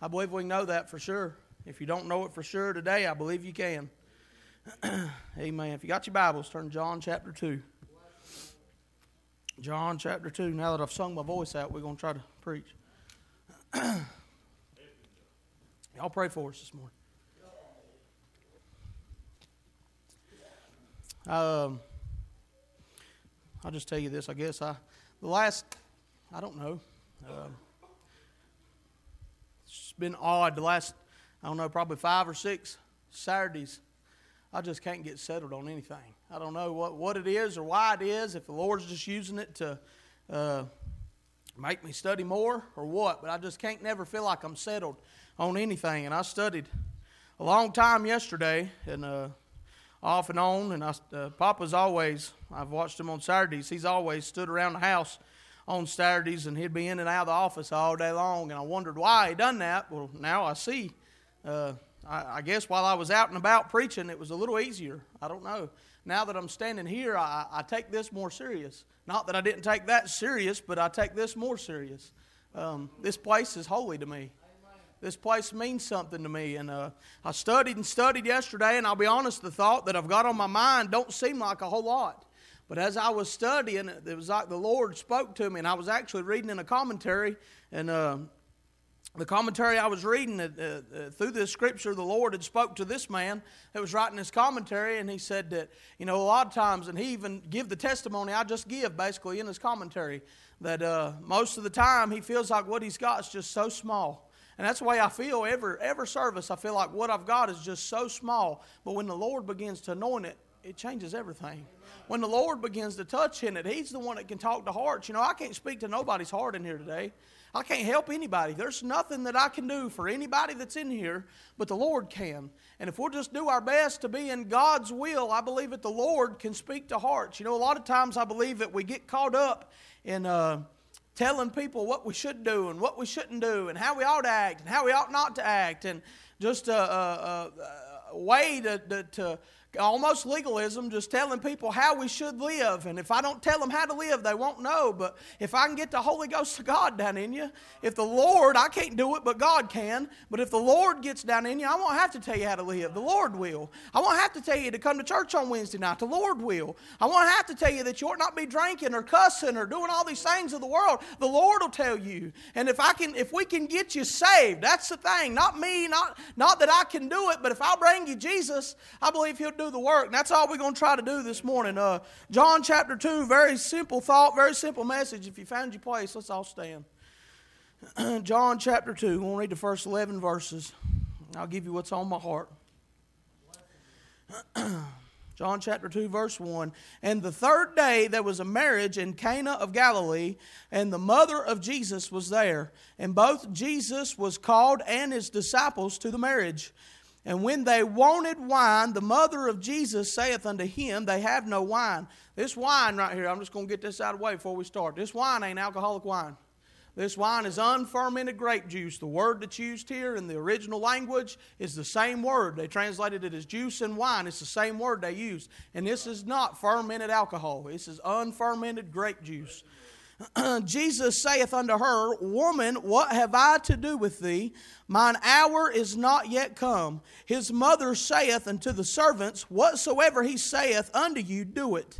I believe we know that for sure. If you don't know it for sure today, I believe you can. Amen. If you got your Bibles, turn John chapter 2. John chapter 2. Now that I've sung my voice out, we're going to try to preach. Y'all pray for us this morning. Um, I'll just tell you this. I guess I, the last, I don't know. Um, been odd. The last, I don't know, probably five or six Saturdays, I just can't get settled on anything. I don't know what, what it is or why it is. If the Lord's just using it to uh, make me study more or what, but I just can't never feel like I'm settled on anything. And I studied a long time yesterday, and uh, off and on. And I, uh, Papa's always, I've watched him on Saturdays, he's always stood around the house on Saturdays and he'd be in and out of the office all day long. And I wondered why he done that. Well, now I see. Uh, I, I, guess while I was out and about preaching, it was a little easier. I don't know. Now that I'm standing here, I, I take this more serious. Not that I didn't take that serious, but I take this more serious. Um, this place is holy to me this place means something to me. And uh, I studied and studied yesterday, and I'll be honest, the thought that I've got on my mind don't seem like a whole lot. But as I was studying, it was like the Lord spoke to me, and I was actually reading in a commentary, and uh, the commentary I was reading uh, uh, through this scripture, the Lord had spoke to this man that was writing this commentary, and he said that you know a lot of times, and he even give the testimony I just give basically in his commentary that uh, most of the time he feels like what he's got is just so small and that's the way I feel every, every service. I feel like what I've got is just so small. But when the Lord begins to anoint it, it changes everything. When the Lord begins to touch in it, He's the one that can talk to hearts. You know, I can't speak to nobody's heart in here today. I can't help anybody. There's nothing that I can do for anybody that's in here, but the Lord can. And if we'll just do our best to be in God's will, I believe that the Lord can speak to hearts. You know, a lot of times I believe that we get caught up in. Uh, telling people what we should do and what we shouldn't do and how we ought to act and how we ought not to act and just a, a, a, a way to, to, to almost legalism, just telling people how we should live. And if I don't tell them how to live, they won't know. But if I can get the Holy Ghost of God down in you, if the Lord, I can't do it, but God can. But if the Lord gets down in you, I won't have to tell you how to live. The Lord will. I won't have to tell you to come to church on Wednesday night. The Lord will. I won't have to tell you that you ought not be drinking or cussing or doing all these things of the world. The Lord will tell you. And if I can, if we can get you saved, that's the thing. Not me, not not that I can do it, but if I bring you Jesus, I believe He'll do the work. And that's all we're going to try to do this morning. Uh, John chapter 2, very simple thought, very simple message. If you found your place, let's all stand. John chapter 2, we'll read the first 11 verses. I'll give you what's on my heart. John chapter 2, verse 1. And the third day there was a marriage in Cana of Galilee, and the mother of Jesus was there. And both Jesus was called and his disciples to the marriage. And when they wanted wine, the mother of Jesus saith unto him, They have no wine. This wine right here, I'm just going to get this out of the way before we start. This wine ain't alcoholic wine. This wine is unfermented grape juice. The word that's used here in the original language is the same word. They translated it as juice and wine. It's the same word they used. And this is not fermented alcohol, this is unfermented grape juice. Jesus saith unto her, Woman, what have I to do with thee? Mine hour is not yet come. His mother saith unto the servants, Whatsoever he saith unto you, do it.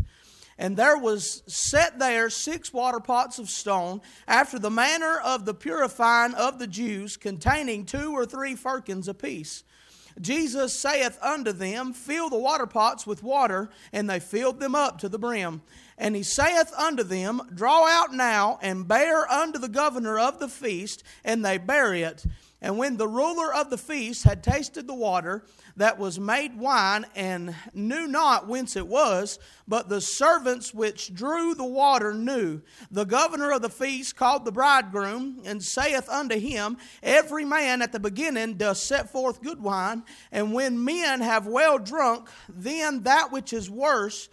And there was set there six water pots of stone, after the manner of the purifying of the Jews, containing two or three firkins apiece. Jesus saith unto them, Fill the water pots with water, and they filled them up to the brim. And he saith unto them, Draw out now and bear unto the governor of the feast, and they bear it. And when the ruler of the feast had tasted the water that was made wine, and knew not whence it was, but the servants which drew the water knew, the governor of the feast called the bridegroom, and saith unto him, Every man at the beginning doth set forth good wine, and when men have well drunk, then that which is worse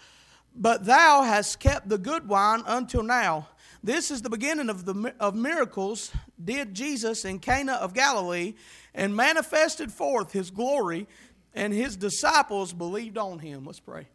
but thou hast kept the good wine until now. This is the beginning of, the, of miracles did Jesus in Cana of Galilee and manifested forth his glory, and his disciples believed on him. Let's pray.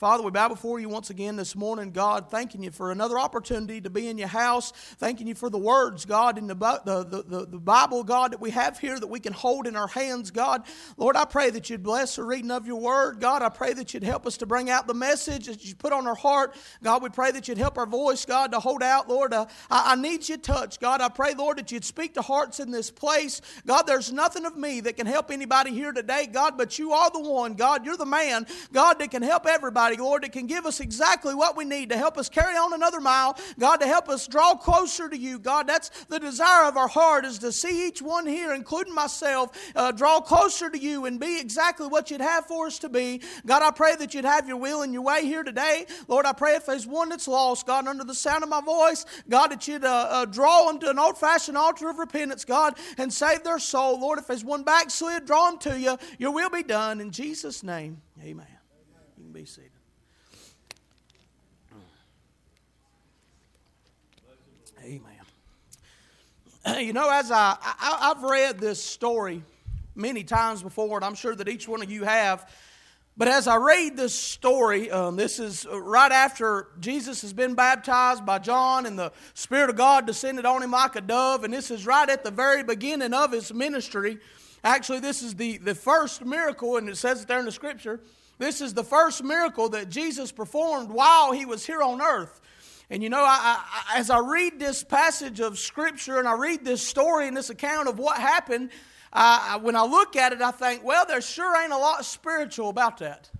Father, we bow before you once again this morning, God, thanking you for another opportunity to be in your house, thanking you for the words, God, in the, the, the, the, Bible, God, that we have here that we can hold in our hands, God. Lord, I pray that you'd bless the reading of your word, God. I pray that you'd help us to bring out the message that you put on our heart. God, we pray that you'd help our voice, God, to hold out, Lord. Uh, I, I need your touch, God. I pray, Lord, that you'd speak to hearts in this place. God, there's nothing of me that can help anybody here today, God, but you are the one, God. You're the man, God, that can help everybody. Lord, that can give us exactly what we need to help us carry on another mile. God, to help us draw closer to you. God, that's the desire of our heart is to see each one here, including myself, uh, draw closer to you and be exactly what you'd have for us to be. God, I pray that you'd have your will and your way here today. Lord, I pray if there's one that's lost, God, under the sound of my voice, God, that you'd uh, uh, draw them to an old fashioned altar of repentance, God, and save their soul. Lord, if there's one backslid, draw them to you. Your will be done. In Jesus' name, amen. You can be seated. Amen. You know, as I, I I've read this story many times before, and I'm sure that each one of you have. But as I read this story, um, this is right after Jesus has been baptized by John and the Spirit of God descended on him like a dove. And this is right at the very beginning of his ministry. Actually, this is the, the first miracle, and it says it there in the scripture. This is the first miracle that Jesus performed while he was here on earth. And you know, I, I, as I read this passage of Scripture and I read this story and this account of what happened, when I look at it, I think, well, there sure ain't a lot spiritual about that.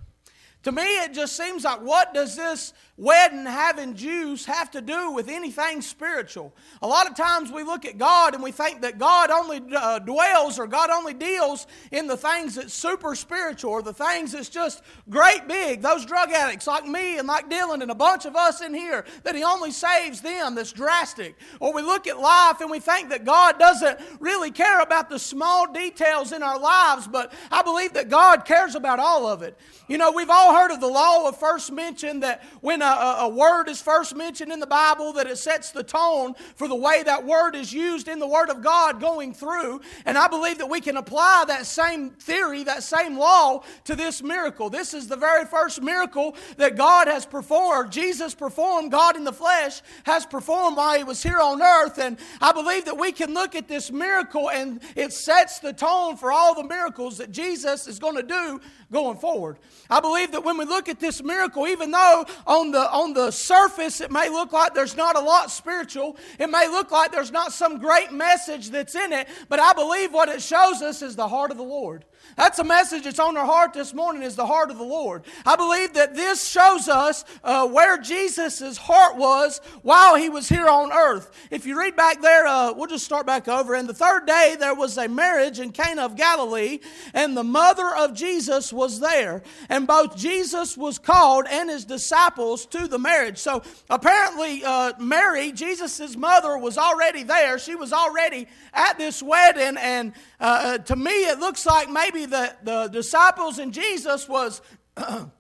To me, it just seems like what does this wedding having juice have to do with anything spiritual? A lot of times we look at God and we think that God only uh, dwells or God only deals in the things that's super spiritual or the things that's just great big. Those drug addicts like me and like Dylan and a bunch of us in here, that He only saves them that's drastic. Or we look at life and we think that God doesn't really care about the small details in our lives, but I believe that God cares about all of it. You know, we've all heard of the law of first mention that when a, a, word is first mentioned in the Bible, that it sets the tone for the way that word is used in the Word of God going through. And I believe that we can apply that same theory, that same law to this miracle. This is the very first miracle that God has performed. Jesus performed, God in the flesh has performed while he was here on earth. And I believe that we can look at this miracle and it sets the tone for all the miracles that Jesus is going to do going forward. I believe that when we look at this miracle, even though on the on the surface it may look like there's not a lot spiritual, it may look like there's not some great message that's in it, but I believe what it shows us is the heart of the Lord. That's a message that's on our heart this morning is the heart of the Lord. I believe that this shows us uh, where Jesus' heart was while he was here on earth. If you read back there, uh, we'll just start back over. And the third day there was a marriage in Cana of Galilee, and the mother of Jesus was there. And both Jesus was called and his disciples to the marriage. So apparently, uh, Mary, Jesus' mother, was already there. She was already at this wedding. And uh, uh, to me, it looks like maybe the, the disciples and Jesus was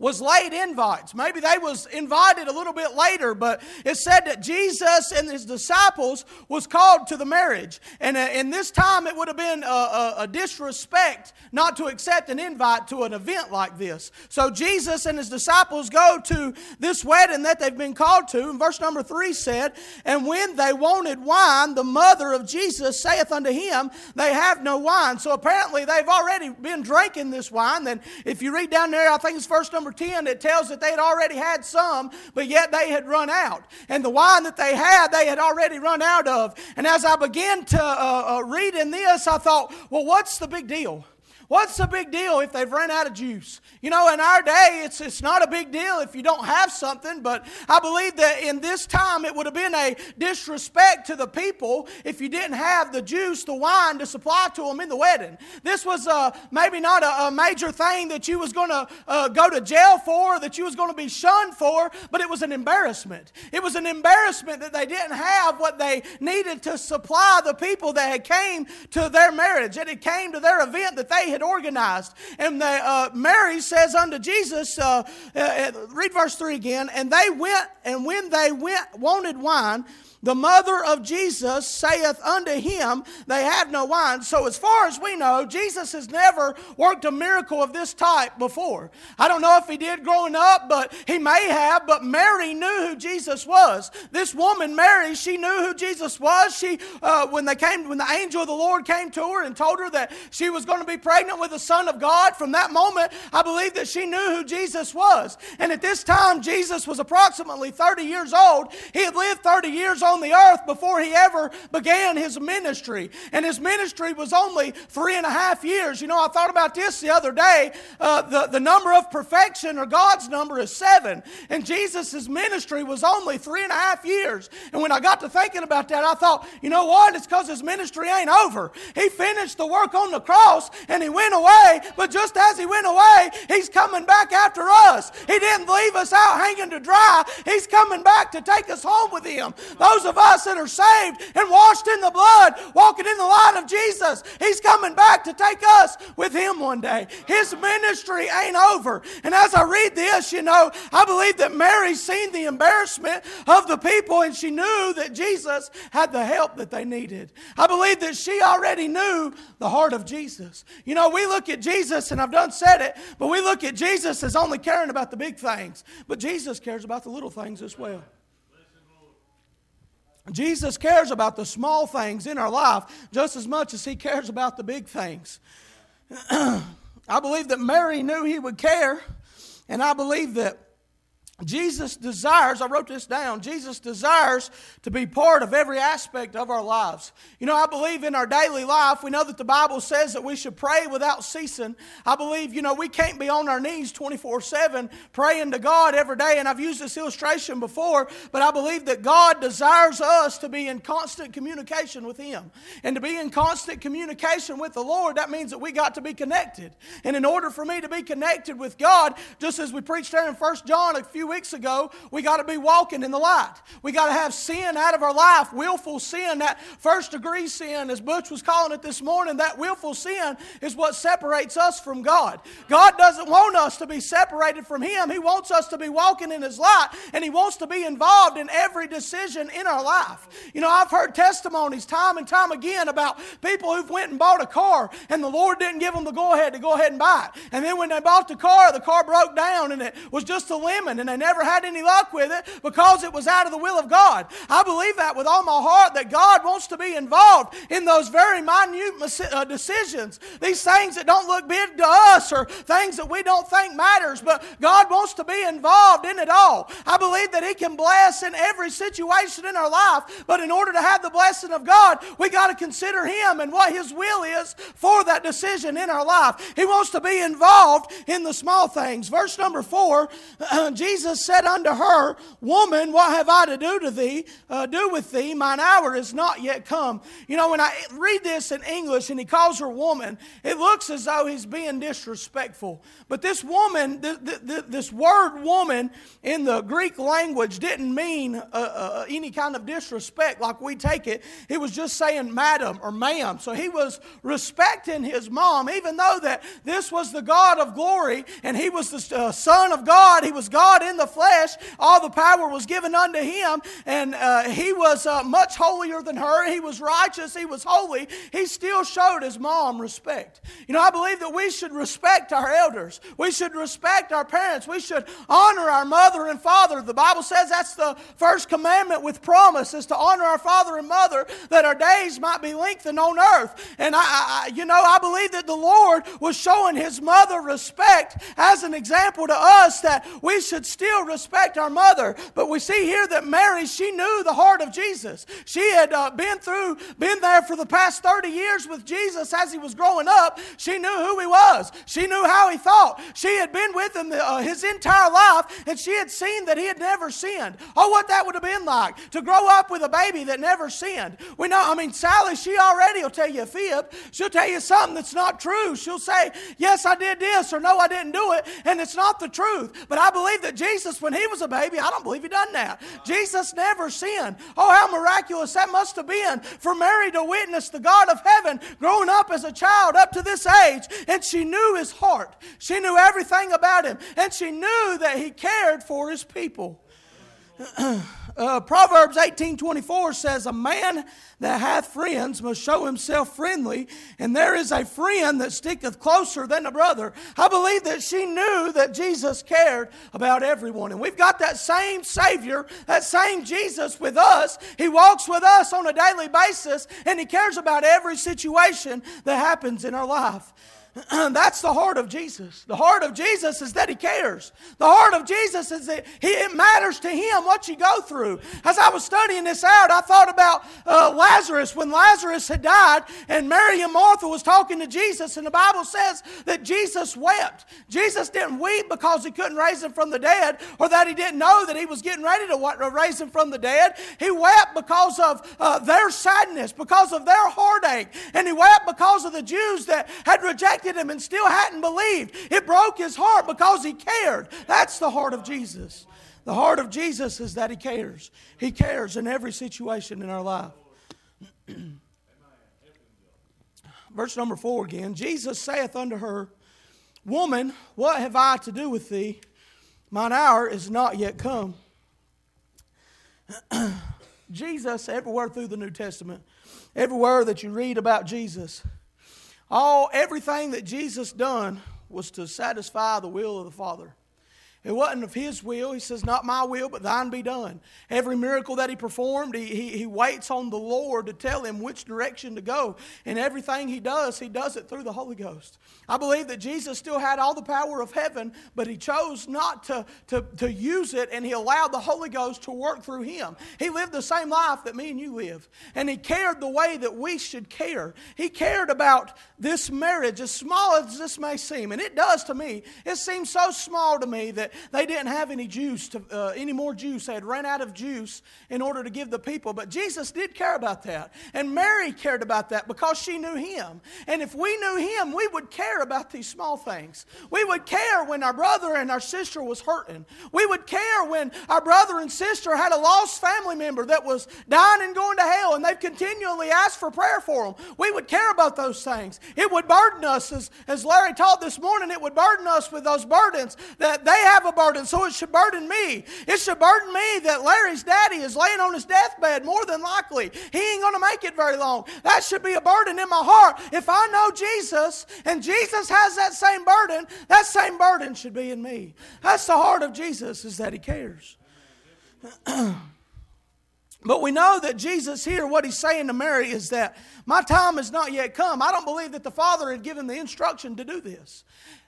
was late invites. Maybe they was invited a little bit later, but it said that Jesus and his disciples was called to the marriage. And uh, in this time, it would have been a, a, a, disrespect not to accept an invite to an event like this. So Jesus and his disciples go to this wedding that they've been called to. And verse number three said, And when they wanted wine, the mother of Jesus saith unto him, They have no wine. So apparently they've already been drinking this wine. Then if you read down there, I think it's verse number number 10, it tells that they had already had some, but yet they had run out. And the wine that they had, they had already run out of. And as I began to uh, uh, read in this, I thought, well, what's the big deal? What's the big deal if they've run out of juice? You know, in our day, it's, it's not a big deal if you don't have something, but I believe that in this time it would have been a disrespect to the people if you didn't have the juice, the wine to supply to them in the wedding. This was uh, maybe not a, a, major thing that you was going to uh, go to jail for, that you was going to be shunned for, but it was an embarrassment. It was an embarrassment that they didn't have what they needed to supply the people that had came to their marriage, that had came to their event that they had organized. And the, uh, Mary says unto Jesus, uh, uh, read verse 3 again, and they went, and when they went, wanted wine, the mother of Jesus saith unto him, They have no wine. So, as far as we know, Jesus has never worked a miracle of this type before. I don't know if he did growing up, but he may have. But Mary knew who Jesus was. This woman, Mary, she knew who Jesus was. She, uh, when they came, when the angel of the Lord came to her and told her that she was going to be pregnant with the Son of God, from that moment, I believe that she knew who Jesus was. And at this time, Jesus was approximately 30 years old. He had lived 30 years on the earth before he ever began his ministry. And his ministry was only three and a half years. You know, I thought about this the other day. Uh, the, the number of perfection, or God's number, is seven. And Jesus' ministry was only three and a half years. And when I got to thinking about that, I thought, you know what? It's because his ministry ain't over. He finished the work on the cross and he went away. But just as he went away, he's coming back after us. He didn't leave us out hanging to dry. He's coming back to take us home with him. Those of us that are saved and washed in the blood, walking in the light of Jesus, he's coming back to take us with him one day. His ministry ain't over. And as I read this, you know, I believe that Mary seen the embarrassment of the people and she knew that Jesus had the help that they needed. I believe that she already knew the heart of Jesus. You know, we look at Jesus, and I've done said it, but we look at Jesus as only caring about the big things. But Jesus cares about the little things as well. Jesus cares about the small things in our life just as much as he cares about the big things. I believe that Mary knew he would care, and I believe that Jesus desires, I wrote this down, Jesus desires to be part of every aspect of our lives. You know, I believe in our daily life, we know that the Bible says that we should pray without ceasing. I believe, you know, we can't be on our knees 24 7 praying to God every day. And I've used this illustration before, but I believe that God desires us to be in constant communication with Him. And to be in constant communication with the Lord, that means that we got to be connected. And in order for me to be connected with God, just as we preached there in 1 John a few weeks ago, we got to be walking in the light. We got to have sin out of our life, willful sin, that first degree sin, as Butch was calling it this morning. That willful sin is what separates us from God. God doesn't want us to be separated from Him. He wants us to be walking in His light, and He wants to be involved in every decision in our life. You know, I've heard testimonies time and time again about people who've went and bought a car, and the Lord didn't give them the go ahead to go ahead and buy it. And then when they bought the car, the car broke down, and it was just a lemon, and they never had any luck with it because it was out of the will of God. I believe that with all my heart that God wants to be involved in those very minute uh, decisions. These things that don't look big to us or things that we don't think matters, but God wants to be involved in it all. I believe that He can bless in every situation in our life, but in order to have the blessing of God, we got to consider Him and what His will is for that decision in our life. He wants to be involved in the small things. Verse number four, Jesus said unto her, Woman, what have I to do to thee? Uh, do with thee? Mine hour is not yet come. You know, when I read this in English and he calls her woman, it looks as though he's being disrespectful. But this woman, th- th- this word woman in the Greek language didn't mean uh, uh, any kind of disrespect like we take it. It was just saying madam or ma'am. So he was respecting his mom, even though that this was the God of glory and he was the uh, Son of God. He was God in the flesh. All the power was given unto him, and uh, he was uh, much holier than her. He was righteous. He was holy. He still showed his mom respect. You know, I believe that we should respect our elders. We should respect our parents. We should honor our mother and father. The Bible says that's the first commandment with promise is to honor our father and mother that our days might be lengthened on earth. And I, I you know, I believe that the Lord was showing his mother respect as an example to us that we should still respect our mother. But we see here that Mary, she knew the heart of Jesus. She had uh, been through, been there for the past 30 years with Jesus as he was growing up. She knew who he was. She knew how he thought. She had been with him uh, his entire life, and she had seen that he had never sinned. Oh, what that would have been like to grow up with a baby that never sinned. We know, I mean, Sally, she already will tell you a fib. She'll tell you something that's not true. She'll say, Yes, I did this, or No, I didn't do it, and it's not the truth. But I believe that Jesus, when he was a baby, I don't believe he done that. Jesus never sinned. Oh, how miraculous that must have been for Mary to witness the God of heaven growing up as a child up to this age. And she knew his heart, she knew everything about him, and she knew that he cared for his people. Uh, Proverbs 18:24 says, "A man that hath friends must show himself friendly, and there is a friend that sticketh closer than a brother." I believe that she knew that Jesus cared about everyone, and we've got that same Savior, that same Jesus with us. He walks with us on a daily basis, and he cares about every situation that happens in our life. That's the heart of Jesus. The heart of Jesus is that He cares. The heart of Jesus is that he, it matters to Him what you go through. As I was studying this out, I thought about uh, Lazarus when Lazarus had died, and Mary and Martha was talking to Jesus, and the Bible says that Jesus wept. Jesus didn't weep because He couldn't raise him from the dead, or that He didn't know that He was getting ready to raise him from the dead. He wept because of uh, their sadness, because of their heartache, and He wept because of the Jews that had rejected rejected him and still hadn't believed. It broke his heart because he cared. That's the heart of Jesus. The heart of Jesus is that he cares. He cares in every situation in our life. Verse number four again Jesus saith unto her, Woman, what have I to do with thee? Mine hour is not yet come. Jesus, everywhere through the New Testament, everywhere that you read about Jesus, all everything that Jesus done was to satisfy the will of the Father. It wasn't of his will. He says, Not my will, but thine be done. Every miracle that he performed, he, he, he, waits on the Lord to tell him which direction to go. And everything he does, he does it through the Holy Ghost. I believe that Jesus still had all the power of heaven, but he chose not to, to, to use it, and he allowed the Holy Ghost to work through him. He lived the same life that me and you live, and he cared the way that we should care. He cared about this marriage, as small as this may seem, and it does to me. It seems so small to me that they didn't have any juice, to, uh, any more juice. They had run out of juice in order to give the people. But Jesus did care about that. And Mary cared about that because she knew him. And if we knew him, we would care about these small things. We would care when our brother and our sister was hurting. We would care when our brother and sister had a lost family member that was dying and going to hell and they've continually asked for prayer for them. We would care about those things. It would burden us, as, as Larry taught this morning, it would burden us with those burdens that they have have a burden, so it should burden me. It should burden me that Larry's daddy is laying on his deathbed more than likely. He ain't going to make it very long. That should be a burden in my heart. If I know Jesus and Jesus has that same burden, that same burden should be in me. That's the heart of Jesus, is that he cares. But we know that Jesus here, what he's saying to Mary is that my time has not yet come. I don't believe that the Father had given the instruction to do this.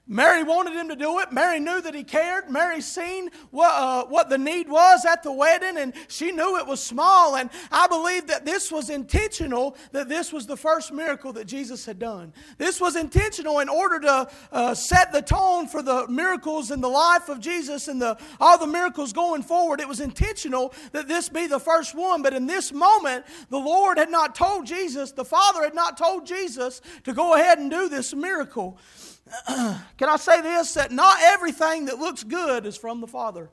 Mary wanted him to do it. Mary knew that he cared. Mary seen what, uh, what the need was at the wedding, and she knew it was small. And I believe that this was intentional, that this was the first miracle that Jesus had done. This was intentional in order to uh, set the tone for the miracles in the life of Jesus and the, all the miracles going forward. It was intentional that this be the first one. But in this moment, the Lord had not told Jesus, the Father had not told Jesus to go ahead and do this miracle. Can I say this? That not everything that looks good is from the Father.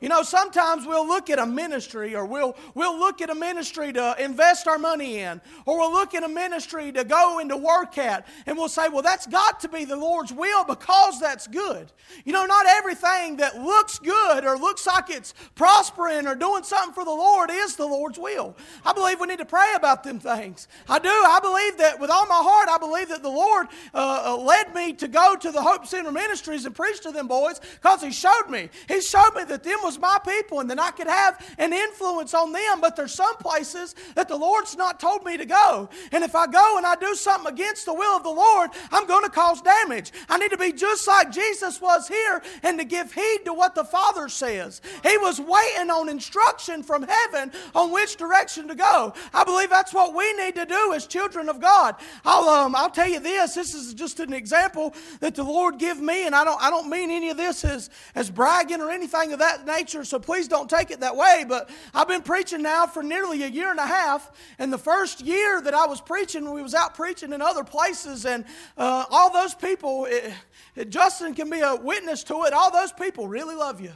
You know, sometimes we'll look at a ministry or we'll, we'll look at a ministry to invest our money in, or we'll look at a ministry to go and to work at, and we'll say, well, that's got to be the Lord's will because that's good. You know, not everything that looks good or looks like it's prospering or doing something for the Lord is the Lord's will. I believe we need to pray about them things. I do. I believe that with all my heart, I believe that the Lord uh, uh led me to go to the Hope Center Ministries and preach to them boys because He showed me. He showed me that them was was my people and then I could have an influence on them. But there's some places that the Lord's not told me to go. And if I go and I do something against the will of the Lord, I'm going to cause damage. I need to be just like Jesus was here and to give heed to what the Father says. He was waiting on instruction from heaven on which direction to go. I believe that's what we need to do as children of God. I'll, um, I'll tell you this. This is just an example that the Lord give me, and I don't, I don't mean any of this as, as bragging or anything of that nature nature, so please don't take it that way. But I've been preaching now for nearly a year and a half. And the first year that I was preaching, we was out preaching in other places, and uh, all those people, it, it, Justin can be a witness to it, all those people really love you.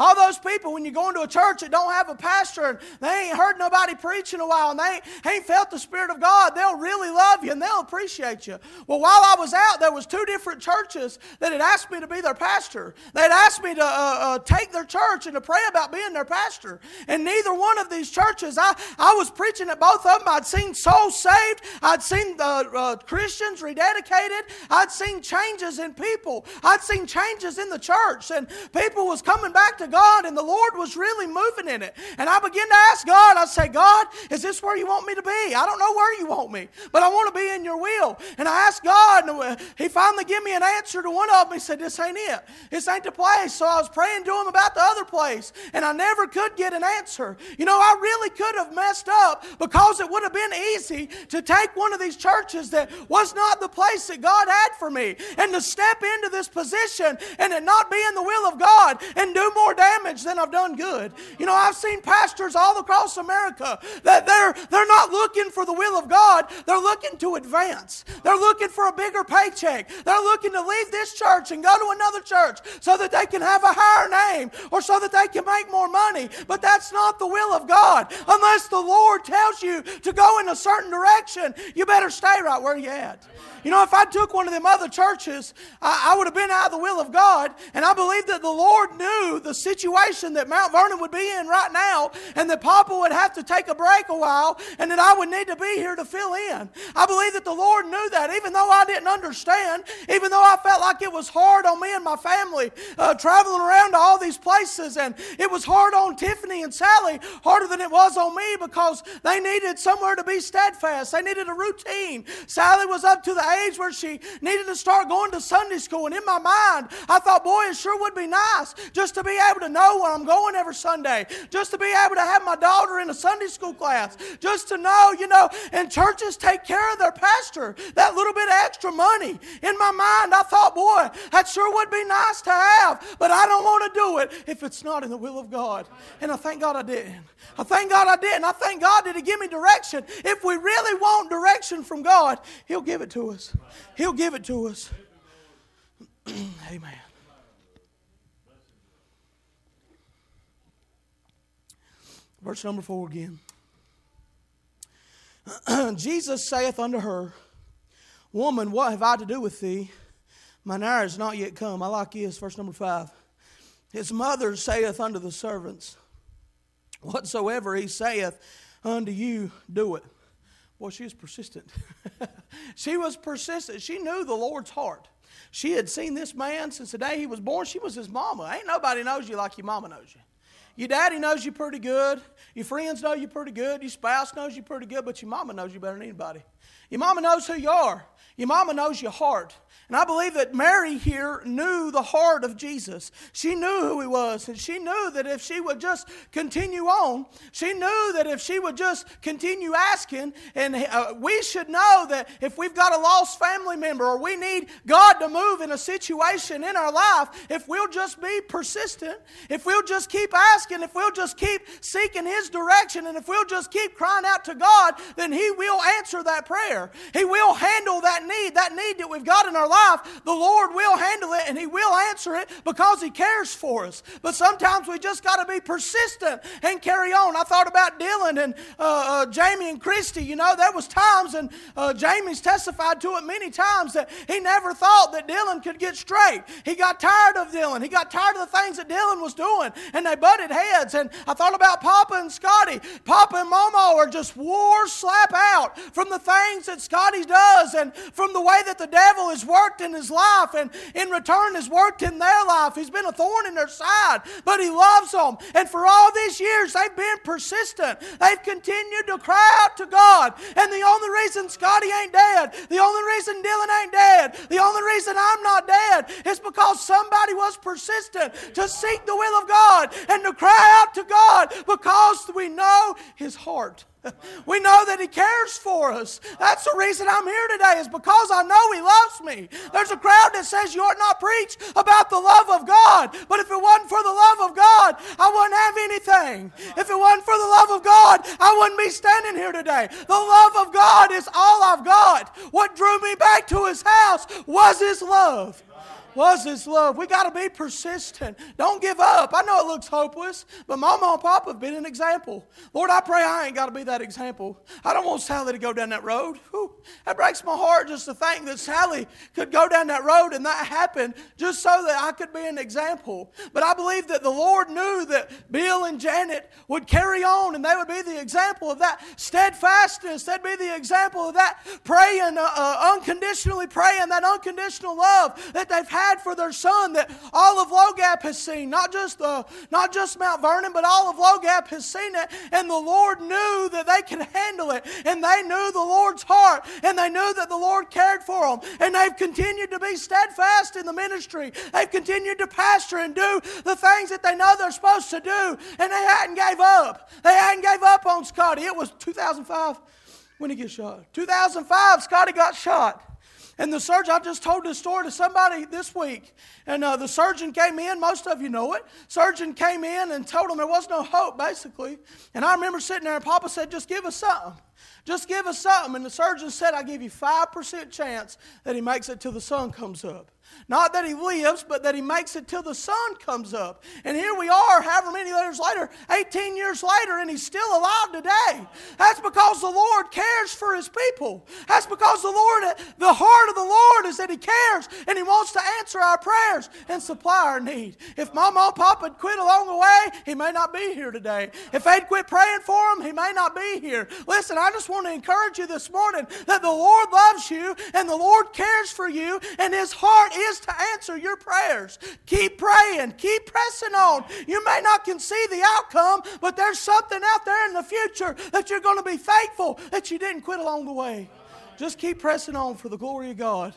All those people, when you go into a church that don't have a pastor and they ain't heard nobody preach in a while and they ain't, ain't felt the Spirit of God, they'll really love you and they'll appreciate you. Well, while I was out, there was two different churches that had asked me to be their pastor. They'd asked me to uh, uh, take their church and to pray about being their pastor. And neither one of these churches, I, I was preaching at both of them. I'd seen souls saved. I'd seen the uh, Christians rededicated. I'd seen changes in people. I'd seen changes in the church. And people was coming back to God and the Lord was really moving in it. And I began to ask God, I say, God, is this where you want me to be? I don't know where you want me, but I want to be in your will. And I asked God, and He finally gave me an answer to one of them. He said, This ain't it. This ain't the place. So I was praying to Him about the other place, and I never could get an answer. You know, I really could have messed up because it would have been easy to take one of these churches that was not the place that God had for me and to step into this position and it not be in the will of God and do more damage than I've done good. You know, I've seen pastors all across America that they're they're not looking for the will of God, they're looking to advance. They're looking for a bigger paycheck. They're looking to leave this church and go to another church so that they can have a higher name or so that they can make more money. But that's not the will of God. Unless the Lord tells you to go in a certain direction, you better stay right where you're at. You know, if I took one of them other churches, I, I, would have been out of the will of God. And I believe that the Lord knew the situation that Mount Vernon would be in right now, and that Papa would have to take a break a while, and that I would need to be here to fill in. I believe that the Lord knew that, even though I didn't understand, even though I felt like it was hard on me and my family uh, traveling around to all these places, and it was hard on Tiffany and Sally, harder than it was on me because they needed somewhere to be steadfast. They needed a routine. Sally was up to the age where she needed to start going to Sunday school. And in my mind, I thought, boy, it sure would be nice just to be able to know where I'm going every Sunday, just to be able to have my daughter in a Sunday school class, just to know, you know, and churches take care of their pastor, that little bit of extra money. In my mind, I thought, boy, that sure would be nice to have, but I don't want to do it if it's not in the will of God. And I thank God I didn't. I thank God I didn't. I thank God that He gave me direction. If we really want direction from God, He'll give it to us. He'll give it to us. Amen. Verse number four again. Jesus saith unto her, Woman, what have I to do with thee? Mine hour is not yet come. I like this, verse number five. His mother saith unto the servants, Whatsoever he saith unto you, do it. Well, she was persistent. she was persistent. She knew the Lord's heart. She had seen this man since the day he was born. She was his mama. Ain't nobody knows you like your mama knows you. Your daddy knows you pretty good. Your friends know you pretty good. Your spouse knows you pretty good, but your mama knows you better than anybody. Your mama knows who you are. Your mama knows your heart. And I believe that Mary here knew the heart of Jesus. She knew who he was, and she knew that if she would just continue on, she knew that if she would just continue asking, and uh, we should know that if we've got a lost family member or we need God to move in a situation in our life, if we'll just be persistent, if we'll just keep asking, if we'll just keep seeking His direction, and if we'll just keep crying out to God, then He will answer that prayer. He will handle that need, that need that we've got in our life life, the Lord will handle it and He will answer it because He cares for us. But sometimes we just got to be persistent and carry on. I thought about Dylan and uh, uh, Jamie and Christy. You know, there was times, and uh, Jamie's testified to it many times, that he never thought that Dylan could get straight. He got tired of Dylan. He got tired of the things that Dylan was doing, and they butted heads. And I thought about Papa and Scotty. Papa and Momo are just war slap out from the things that Scotty does and from the way that the devil has worked in his life, and in return has worked in their life. He's been a thorn in their side, but he loves them. And for all these years, they've been persistent. They've continued to cry out to God. And the only reason Scotty ain't dead, the only reason Dylan ain't dead, the only reason I'm not dead is because somebody was persistent to seek the will of God and to cry out to God because we know his heart. We know that He cares for us. That's the reason I'm here today, is because I know He loves me. There's a crowd that says you ought not preach about the love of God. But if it wasn't for the love of God, I wouldn't have anything. If it wasn't for the love of God, I wouldn't be standing here today. The love of God is all I've got. What drew me back to his house was his love was his love. We got to be persistent. Don't give up. I know it looks hopeless, but Mama and Papa have been an example. Lord, I pray I ain't got to be that example. I don't want Sally to go down that road. Whew, that breaks my heart just to think that Sally could go down that road and that happened just so that I could be an example. But I believe that the Lord knew that Bill and Janet would carry on and they would be the example of that steadfastness. They'd be the example of that praying, uh, uh, unconditionally praying, that unconditional love that they've had had for their son that all of Logap has seen. Not just, uh, not just Mount Vernon, but all of Logap has seen it. And the Lord knew that they could handle it. And they knew the Lord's heart. And they knew that the Lord cared for them. And they've continued to be steadfast in the ministry. They've continued to pastor and do the things that they know they're supposed to do. And they hadn't gave up. They hadn't gave up on Scotty. It was 2005 when he get shot. 2005, Scotty got shot. And the surgeon, I just told this story to somebody this week. And uh, the surgeon came in, most of you know it. Surgeon came in and told him there was no hope, basically. And I remember sitting there, and Papa said, Just give us something. Just give us something. And the surgeon said, I give you 5% chance that he makes it till the sun comes up. Not that he lives, but that he makes it till the sun comes up. And here we are, however many years later, 18 years later, and he's still alive today. That's because the Lord cares for his people. That's because the Lord, the heart of the Lord is that he cares and he wants to answer our prayers and supply our need. If Mama and Papa had quit along the way, he may not be here today. If they'd quit praying for him, he may not be here. Listen, I just want to encourage you this morning that the Lord loves you and the Lord cares for you, and his heart is to answer your prayers. Keep praying, keep pressing on. You may not can see the outcome, but there's something out there in the future that you're going to be thankful that you didn't quit along the way. Just keep pressing on for the glory of God.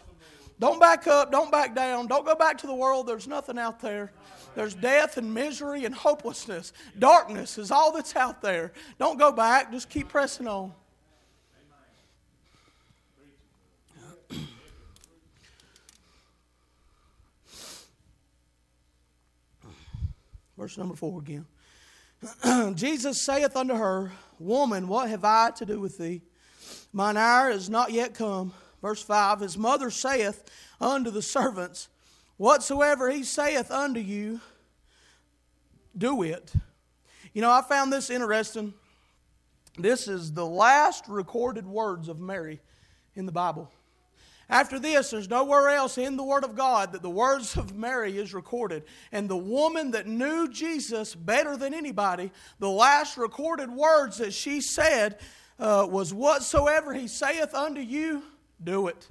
Don't back up, don't back down, don't go back to the world. There's nothing out there. There's death and misery and hopelessness. Darkness is all that's out there. Don't go back, just keep pressing on. Verse number four again. Jesus saith unto her, Woman, what have I to do with thee? Mine hour is not yet come. Verse 5 His mother saith unto the servants, Whatsoever he saith unto you, do it. You know, I found this interesting. This is the last recorded words of Mary in the Bible. After this, there's nowhere else in the Word of God that the words of Mary is recorded. And the woman that knew Jesus better than anybody, the last recorded words that she said uh, was, Whatsoever he saith unto you, do it.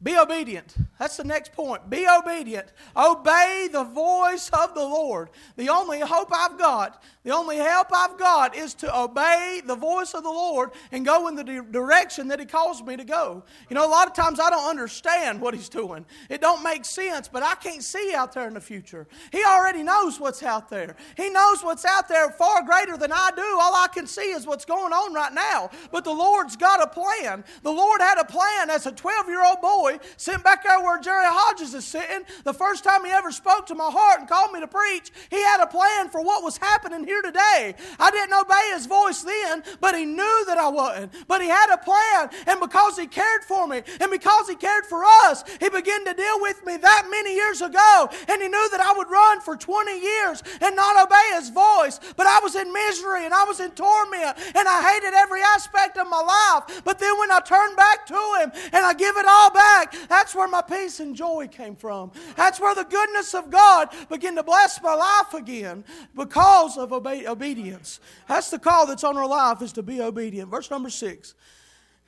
Be obedient. That's the next point. Be obedient. Obey the voice of the Lord. The only hope I've got, the only help I've got is to obey the voice of the Lord and go in the direction that He calls me to go. You know, a lot of times I don't understand what He's doing. It don't make sense, but I can't see out there in the future. He already knows what's out there. He knows what's out there far greater than I do. All I can see is what's going on right now. But the Lord's got a plan. The Lord had a plan as a 12 year old boy boy sitting back there where Jerry Hodges is sitting. The first time he ever spoke to my heart and called me to preach, he had a plan for what was happening here today. I didn't obey his voice then, but he knew that I wasn't. But he had a plan, and because he cared for me, and because he cared for us, he began to deal with me that many years ago. And he knew that I would run for 20 years and not obey his voice. But I was in misery and I was in torment, and I hated every aspect of my life. But then when I turned back to him and I give it all back, back, that's where my peace and joy came from. That's where the goodness of God began to bless my life again because of obe- obedience. That's the call that's on our life is to be obedient. Verse number six.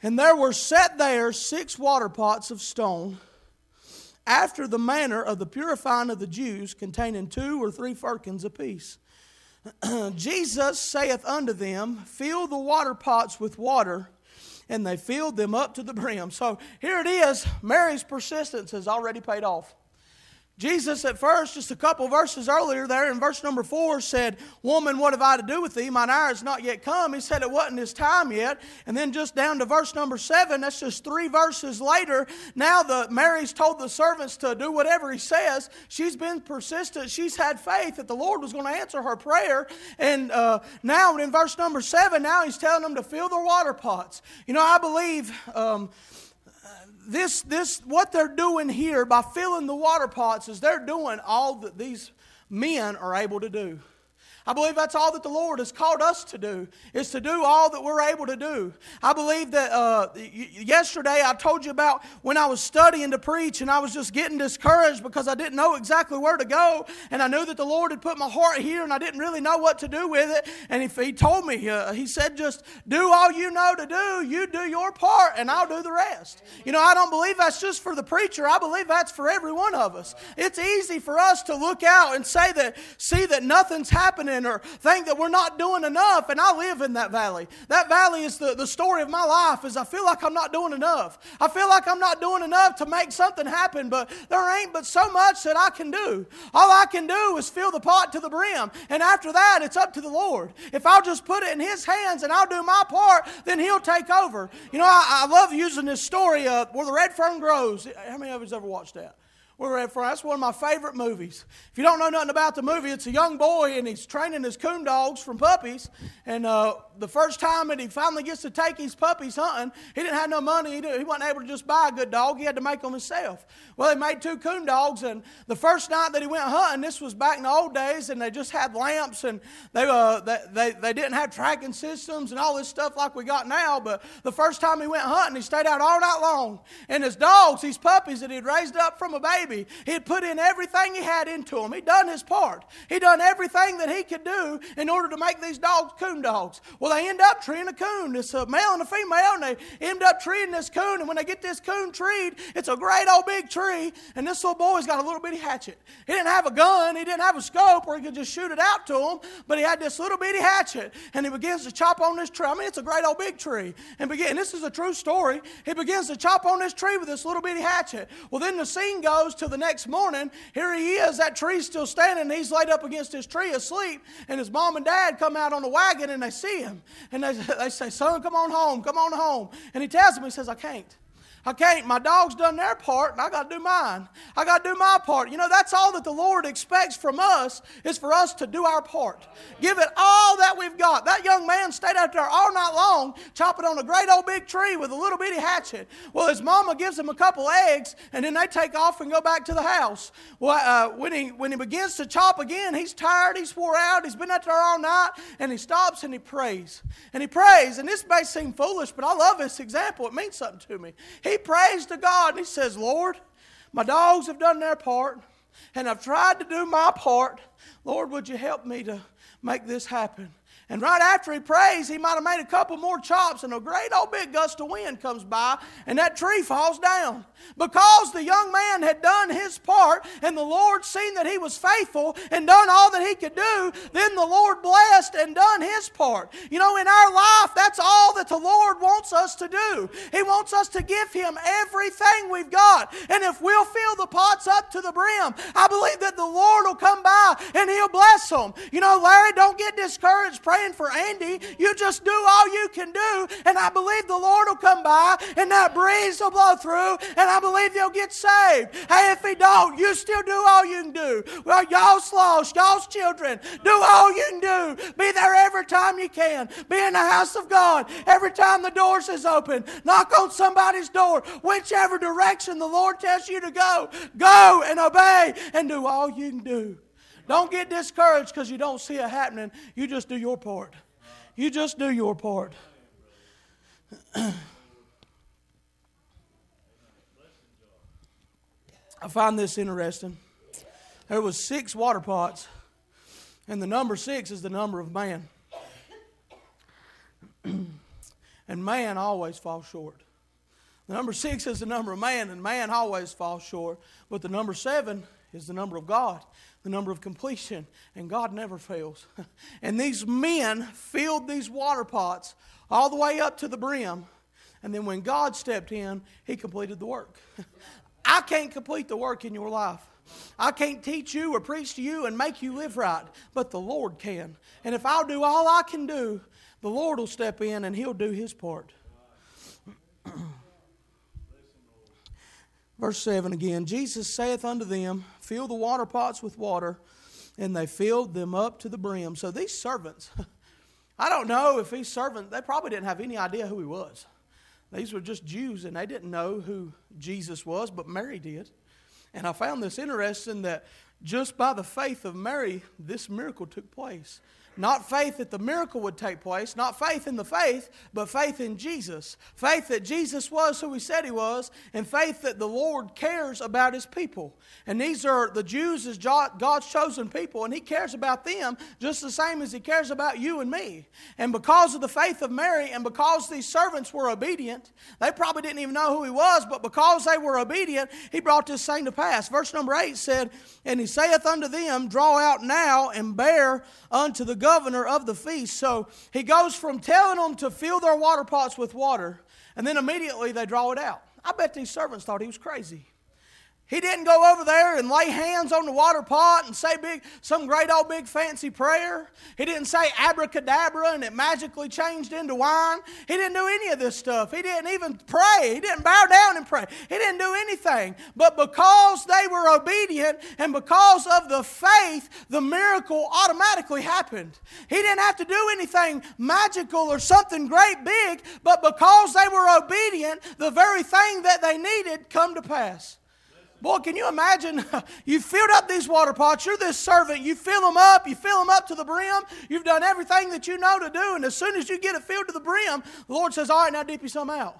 And there were set there six water pots of stone after the manner of the purifying of the Jews, containing two or three firkins apiece. Jesus saith unto them, Fill the water pots with water and they filled them up to the brim. So here it is. Mary's persistence has already paid off. Jesus, at first, just a couple verses earlier, there in verse number four, said, Woman, what have I to do with thee? Mine hour is not yet come. He said it wasn't his time yet. And then just down to verse number seven, that's just three verses later. Now the Mary's told the servants to do whatever he says. She's been persistent. She's had faith that the Lord was going to answer her prayer. And uh, now in verse number seven, now he's telling them to fill their water pots. You know, I believe. Um, this, this, what they're doing here by filling the water pots is they're doing all that these men are able to do. I believe that's all that the Lord has called us to do, is to do all that we're able to do. I believe that uh, yesterday I told you about when I was studying to preach and I was just getting discouraged because I didn't know exactly where to go. And I knew that the Lord had put my heart here and I didn't really know what to do with it. And if He told me, uh, He said, just do all you know to do. You do your part and I'll do the rest. You know, I don't believe that's just for the preacher. I believe that's for every one of us. It's easy for us to look out and say that, see that nothing's happening or think that we're not doing enough. And I live in that valley. That valley is the, the story of my life is I feel like I'm not doing enough. I feel like I'm not doing enough to make something happen, but there ain't but so much that I can do. All I can do is fill the pot to the brim. And after that, it's up to the Lord. If I'll just put it in His hands and I'll do my part, then He'll take over. You know, I, I love using this story of where the red fern grows. How many of us ever watched that? We're at for that's one of my favorite movies. If you don't know nothing about the movie, it's a young boy and he's training his coon dogs from puppies. And uh, the first time that he finally gets to take his puppies hunting, he didn't have no money. He, he wasn't able to just buy a good dog. He had to make them himself. Well, he made two coon dogs, and the first night that he went hunting, this was back in the old days, and they just had lamps, and they uh, they, they, they didn't have tracking systems and all this stuff like we got now. But the first time he went hunting, he stayed out all night long, and his dogs, these puppies that he'd raised up from a baby baby. He'd put in everything he had into them. He'd done his part. He'd done everything that he could do in order to make these dogs coon dogs. Well, they end up treeing a coon. It's a male and a female, and they end up treeing this coon. And when they get this coon treed, it's a great old big tree. And this little boy's got a little bitty hatchet. He didn't have a gun. He didn't have a scope where he could just shoot it out to them. But he had this little bitty hatchet, and he begins to chop on this tree. I mean, it's a great old big tree. And begin. And this is a true story. He begins to chop on this tree with this little bitty hatchet. Well, then the scene goes to the next morning, here he is, that tree's still standing, he's laid up against his tree asleep, and his mom and dad come out on the wagon and they see him. And they, they say, Son, come on home, come on home. And he tells them, he says, I can't. I can't. My dog's done their part, and I got to do mine. I got to do my part. You know, that's all that the Lord expects from us is for us to do our part. Give it all that we've got. That young man stayed out there all night long chopping on a great old big tree with a little bitty hatchet. Well, his mama gives him a couple eggs, and then they take off and go back to the house. Well, uh, when he when he begins to chop again, he's tired. He's wore out. He's been out there all night, and he stops and he prays. And he prays. And this may seem foolish, but I love this example. It means something to me. He he prays to God and he says, Lord, my dogs have done their part and I've tried to do my part. Lord, would you help me to make this happen? And right after he prays, he might have made a couple more chops, and a great old big gust of wind comes by, and that tree falls down. Because the young man had done his part, and the Lord seen that he was faithful and done all that he could do, then the Lord blessed and done his part. You know, in our life, that's all that the Lord wants us to do. He wants us to give him everything we've got. And if we'll fill the pots up to the brim, I believe that the Lord will come by and he'll bless them. You know, Larry, don't get discouraged. Pray praying for Andy. You just do all you can do, and I believe the Lord will come by and that breeze will blow through, and I believe you'll get saved. Hey, if he don't, you still do all you can do. Well, y'all's lost, y'all's children, do all you can do. Be there every time you can. Be in the house of God every time the doors is open. Knock on somebody's door, whichever direction the Lord tells you to go. Go and obey and do all you can do. Don't get discouraged because you don't see it happening. You just do your part. You just do your part. I find this interesting. There was six water pots, and the number six is the number of man. and man always falls short. The number six is the number of man, and man always falls short. But the number seven is the number of God the number of completion, and God never fails. and these men filled these water pots all the way up to the brim. And then when God stepped in, He completed the work. I can't complete the work in your life. I can't teach you or preach to you and make you live right, but the Lord can. And if I'll do all I can do, the Lord will step in and He'll do His part. Verse 7 again Jesus saith unto them, Fill the water pots with water, and they filled them up to the brim. So these servants, I don't know if these servants, they probably didn't have any idea who he was. These were just Jews, and they didn't know who Jesus was, but Mary did. And I found this interesting that just by the faith of Mary, this miracle took place. Not faith that the miracle would take place, not faith in the faith, but faith in Jesus. Faith that Jesus was who he said he was, and faith that the Lord cares about his people. And these are the Jews as God's chosen people, and he cares about them just the same as he cares about you and me. And because of the faith of Mary, and because these servants were obedient, they probably didn't even know who he was, but because they were obedient, he brought this thing to pass. Verse number 8 said, And he saith unto them, Draw out now and bear unto the governor of the feast. So he goes from telling them to fill their water pots with water, and then immediately they draw it out. I bet these servants thought he was crazy. He didn't go over there and lay hands on the water pot and say big, some great old big fancy prayer. He didn't say abracadabra and it magically changed into wine. He didn't do any of this stuff. He didn't even pray. He didn't bow down and pray. He didn't do anything. But because they were obedient and because of the faith, the miracle automatically happened. He didn't have to do anything magical or something great big, but because they were obedient, the very thing that they needed come to pass. Boy, can you imagine? You filled up these water pots. You're this servant. You fill them up. You fill them up to the brim. You've done everything that you know to do. And as soon as you get it filled to the brim, the Lord says, All right, now dip you some out.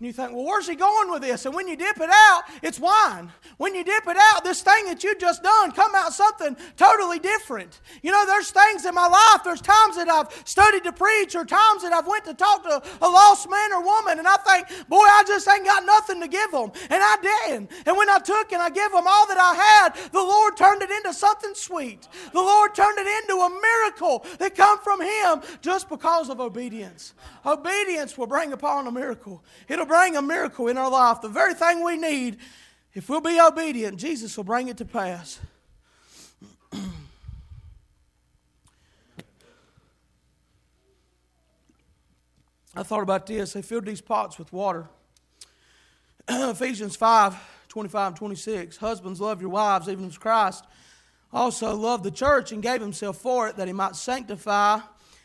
And you think, well, where's he going with this? And when you dip it out, it's wine. When you dip it out, this thing that you just done come out something totally different. You know, there's things in my life, there's times that I've studied to preach or times that I've went to talk to a lost man or woman, and I think, boy, I just ain't got nothing to give them. And I didn't. And when I took and I gave them all that I had, the Lord turned it into something sweet. The Lord turned it into a miracle that come from Him just because of obedience. Obedience will bring upon a miracle. It'll bring a miracle in our life. The very thing we need, if we'll be obedient, Jesus will bring it to pass. I thought about this. They filled these pots with water. Ephesians 5 25 and 26. Husbands, love your wives, even as Christ also loved the church and gave himself for it, that he might sanctify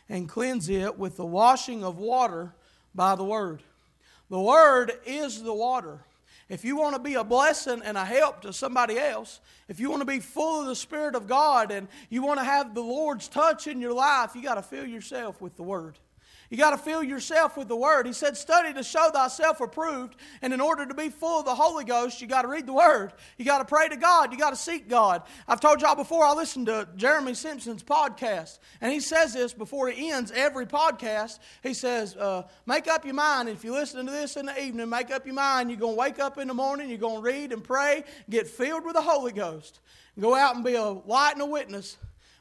and cleanse it with the washing of water by the word. The Word is the water. If you want to be a blessing and a help to somebody else, if you want to be full of the Spirit of God and you want to have the Lord's touch in your life, you got to fill yourself with the Word. You got to fill yourself with the Word. He said, Study to show thyself approved. And in order to be full of the Holy Ghost, you got to read the Word. You got to pray to God. You got to seek God. I've told y'all before, I listened to Jeremy Simpson's podcast. And he says this before he ends every podcast. He says, uh, Make up your mind. If you're listening to this in the evening, make up your mind. You're going to wake up in the morning, you're going to read and pray, get filled with the Holy Ghost. Go out and be a light and a witness,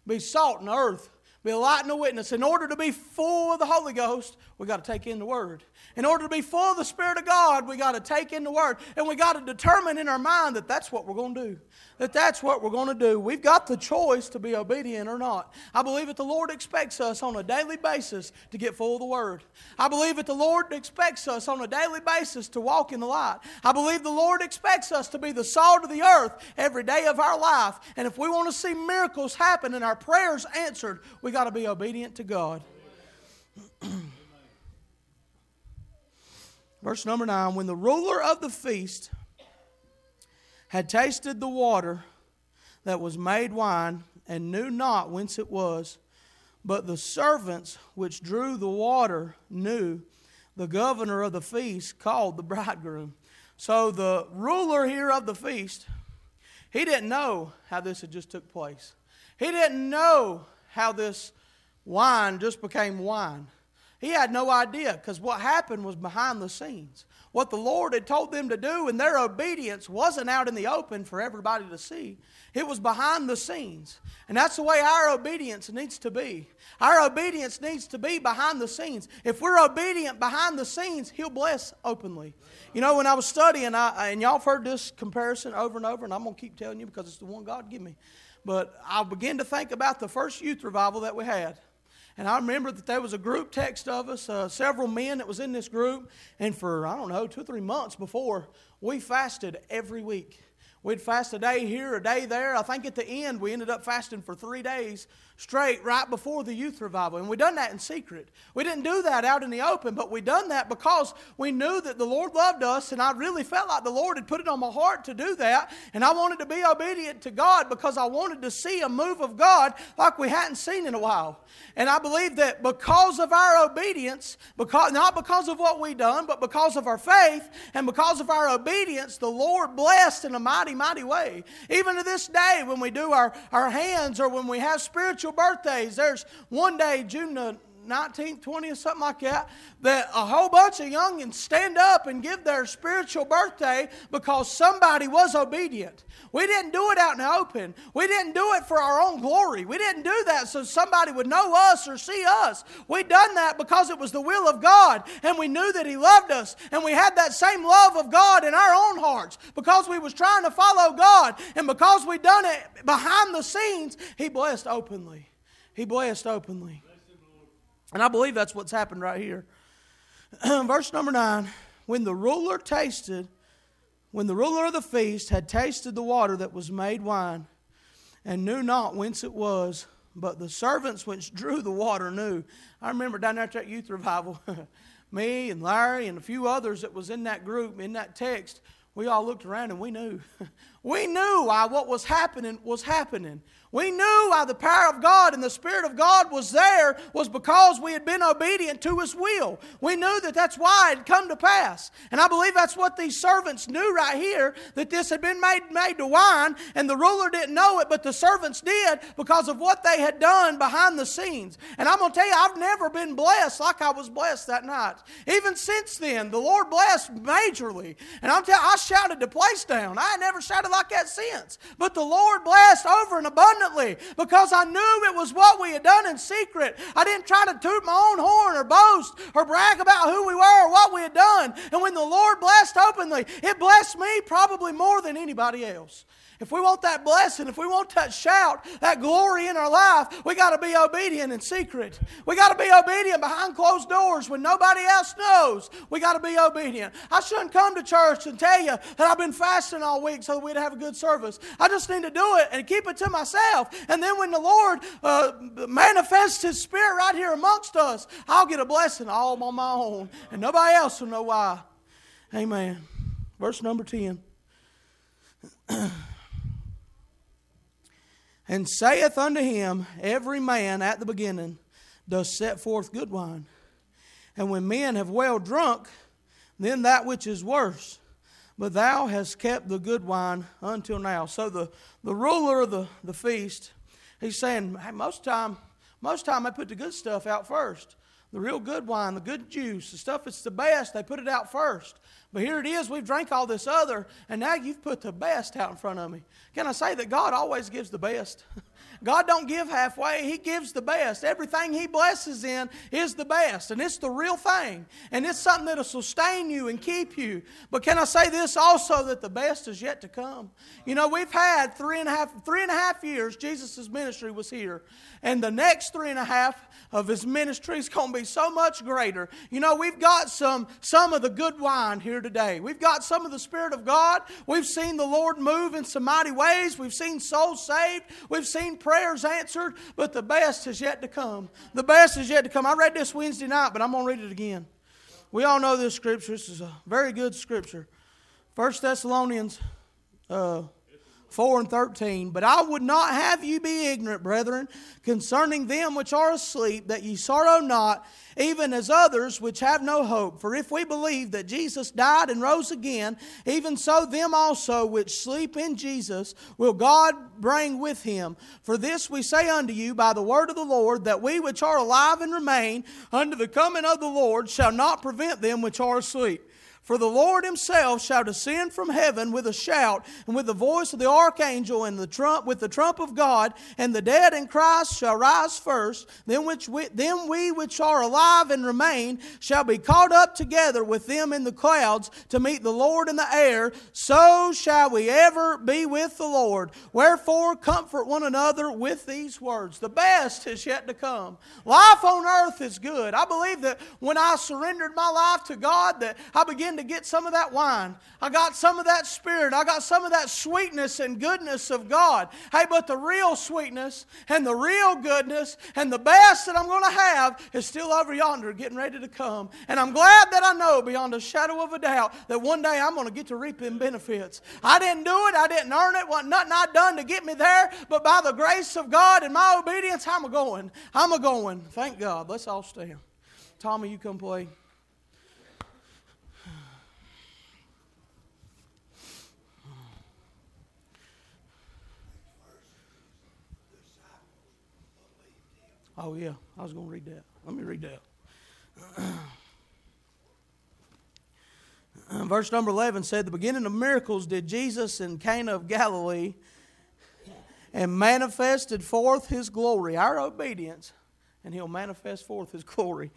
be salt in the earth be a light and a witness. In order to be full of the Holy Ghost, we got to take in the Word. In order to be full of the Spirit of God, we got to take in the Word. And we got to determine in our mind that that's what we're going to do. That that's what we're going to do. We've got the choice to be obedient or not. I believe that the Lord expects us on a daily basis to get full of the Word. I believe that the Lord expects us on a daily basis to walk in the light. I believe the Lord expects us to be the salt of the earth every day of our life. And if we want to see miracles happen and our prayers answered, we got to be obedient to God. Verse number 9 When the ruler of the feast had tasted the water that was made wine, and knew not whence it was, but the servants which drew the water knew, the governor of the feast called the bridegroom. So the ruler here of the feast, he didn't know how this had just took place. He didn't know how this wine just became wine. He had no idea because what happened was behind the scenes. what the Lord had told them to do, and their obedience wasn't out in the open for everybody to see. It was behind the scenes. And that's the way our obedience needs to be. Our obedience needs to be behind the scenes. If we're obedient behind the scenes, He'll bless openly. You know, when I was studying, I, and y'all have heard this comparison over and over, and I'm going to keep telling you because it's the one God gave me. But I began to think about the first youth revival that we had. And I remember that there was a group text of us, uh, several men that was in this group. And for, I don't know, two or three months before, we fasted every week. We'd fast a day here, a day there. I think at the end we ended up fasting for three days straight right before the youth revival. And we done that in secret. We didn't do that out in the open, but we done that because we knew that the Lord loved us, and I really felt like the Lord had put it on my heart to do that. And I wanted to be obedient to God because I wanted to see a move of God like we hadn't seen in a while. And I believe that because of our obedience, because not because of what we done, but because of our faith and because of our obedience, the Lord blessed in a mighty, mighty way. Even to this day, when we do our, our hands or when we have spiritual birthdays, there's one day, June the 19th, 20th, something like that, that a whole bunch of youngins stand up and give their spiritual birthday because somebody was obedient. We didn't do it out in the open. We didn't do it for our own glory. We didn't do that so somebody would know us or see us. We done that because it was the will of God and we knew that He loved us and we had that same love of God in our own hearts because we was trying to follow God and because we done it behind the scenes, He blessed openly. He blessed openly. And I believe that's what's happened right here. Verse number 9 When the ruler tasted, when the ruler of the feast had tasted the water that was made wine, and knew not whence it was, but the servants which drew the water knew. I remember down there at that youth revival, me and Larry and a few others that was in that group, in that text, we all looked around and we knew. we knew why what was happening was happening. We knew why the power of God and the Spirit of God was there was because we had been obedient to His will. We knew that that's why it had come to pass. And I believe that's what these servants knew right here that this had been made, made to wine, and the ruler didn't know it, but the servants did because of what they had done behind the scenes. And I'm going to tell you, I've never been blessed like I was blessed that night. Even since then, the Lord blessed majorly. And I'm telling I shouted the place down. I never shouted like that since. But the Lord blessed over and abundantly because I knew it was what we had done in secret. I didn't try to toot my own horn or boast or brag about who we were or what we had done. And when the Lord blessed openly, it blessed me probably more than anybody else. If we want that blessing, if we want that shout, that glory in our life, we got to be obedient in secret. We got to be obedient behind closed doors when nobody else knows. We got to be obedient. I shouldn't come to church and tell you that I've been fasting all week so that we'd have a good service. I just need to do it and keep it to myself. And then when the Lord uh, manifests His Spirit right here amongst us, I'll get a blessing all on my own, and nobody else will know why. Amen. Verse number 10. and saith unto him, Every man at the beginning does set forth good wine. And when men have well drunk, then that which is worse. But thou hast kept the good wine until now. So the, the ruler of the, the feast, he's saying, hey, most time, most time I put the good stuff out first. The real good wine, the good juice, the stuff that's the best, they put it out first. But here it is, we've drank all this other, and now you've put the best out in front of me. Can I say that God always gives the best? God don't give halfway, He gives the best. Everything He blesses in is the best, and it's the real thing. And it's something that'll sustain you and keep you. But can I say this also that the best is yet to come? You know, we've had three and a half, three and a half years, Jesus' ministry was here. And the next three and a half of his ministry is going to be so much greater. You know, we've got some, some of the good wine here today. We've got some of the Spirit of God. We've seen the Lord move in some mighty ways. We've seen souls saved. We've seen prayers answered. But the best is yet to come. The best is yet to come. I read this Wednesday night, but I'm going to read it again. We all know this scripture. This is a very good scripture. First Thessalonians uh, 4 and 13. But I would not have you be ignorant, brethren, concerning them which are asleep, that ye sorrow not, even as others which have no hope. For if we believe that Jesus died and rose again, even so them also which sleep in Jesus will God bring with him. For this we say unto you by the word of the Lord, that we which are alive and remain unto the coming of the Lord shall not prevent them which are asleep. For the Lord himself shall descend from heaven with a shout, and with the voice of the archangel, and the trump, with the trump of God, and the dead in Christ shall rise first. Then, which we, then we which are alive and remain shall be caught up together with them in the clouds to meet the Lord in the air. So shall we ever be with the Lord. Wherefore, comfort one another with these words. The best is yet to come. Life on earth is good. I believe that when I surrendered my life to God, that I to get some of that wine. I got some of that spirit. I got some of that sweetness and goodness of God. Hey, but the real sweetness and the real goodness and the best that I'm going to have is still over yonder getting ready to come. And I'm glad that I know beyond a shadow of a doubt that one day I'm going to get to reap them benefits. I didn't do it. I didn't earn it. What nothing I done to get me there. But by the grace of God and my obedience, I'm a going. I'm a going. Thank God. Let's all stand. Tommy, you come play. Oh, yeah. I was going to read that. Let me read that. Verse number 11 said, The beginning of miracles did Jesus in Cana of Galilee and manifested forth his glory, our obedience, and he'll manifest forth his glory.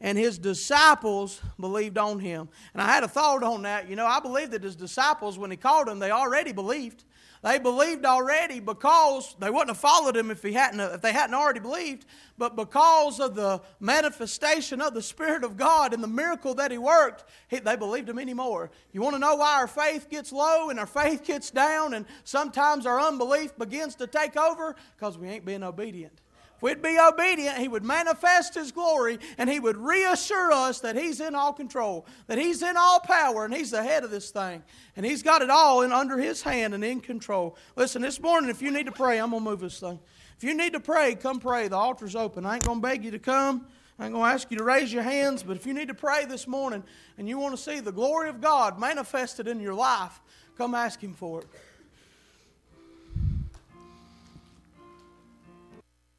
And his disciples believed on him. And I had a thought on that. You know, I believe that his disciples, when he called them, they already believed. They believed already because they wouldn't have followed him if, he hadn't, if they hadn't already believed, but because of the manifestation of the Spirit of God and the miracle that he worked, he, they believed him anymore. You want to know why our faith gets low and our faith gets down and sometimes our unbelief begins to take over? Because we ain't being obedient. If we'd be obedient, He would manifest His glory and He would reassure us that He's in all control, that He's in all power, and He's the head of this thing. And He's got it all in under His hand and in control. Listen, this morning, if you need to pray, I'm going to move this thing. If you need to pray, come pray. The altar's open. I ain't going to beg you to come. I ain't going to ask you to raise your hands, but if you need to pray this morning and you want to see the glory of God manifested in your life, come ask Him for it.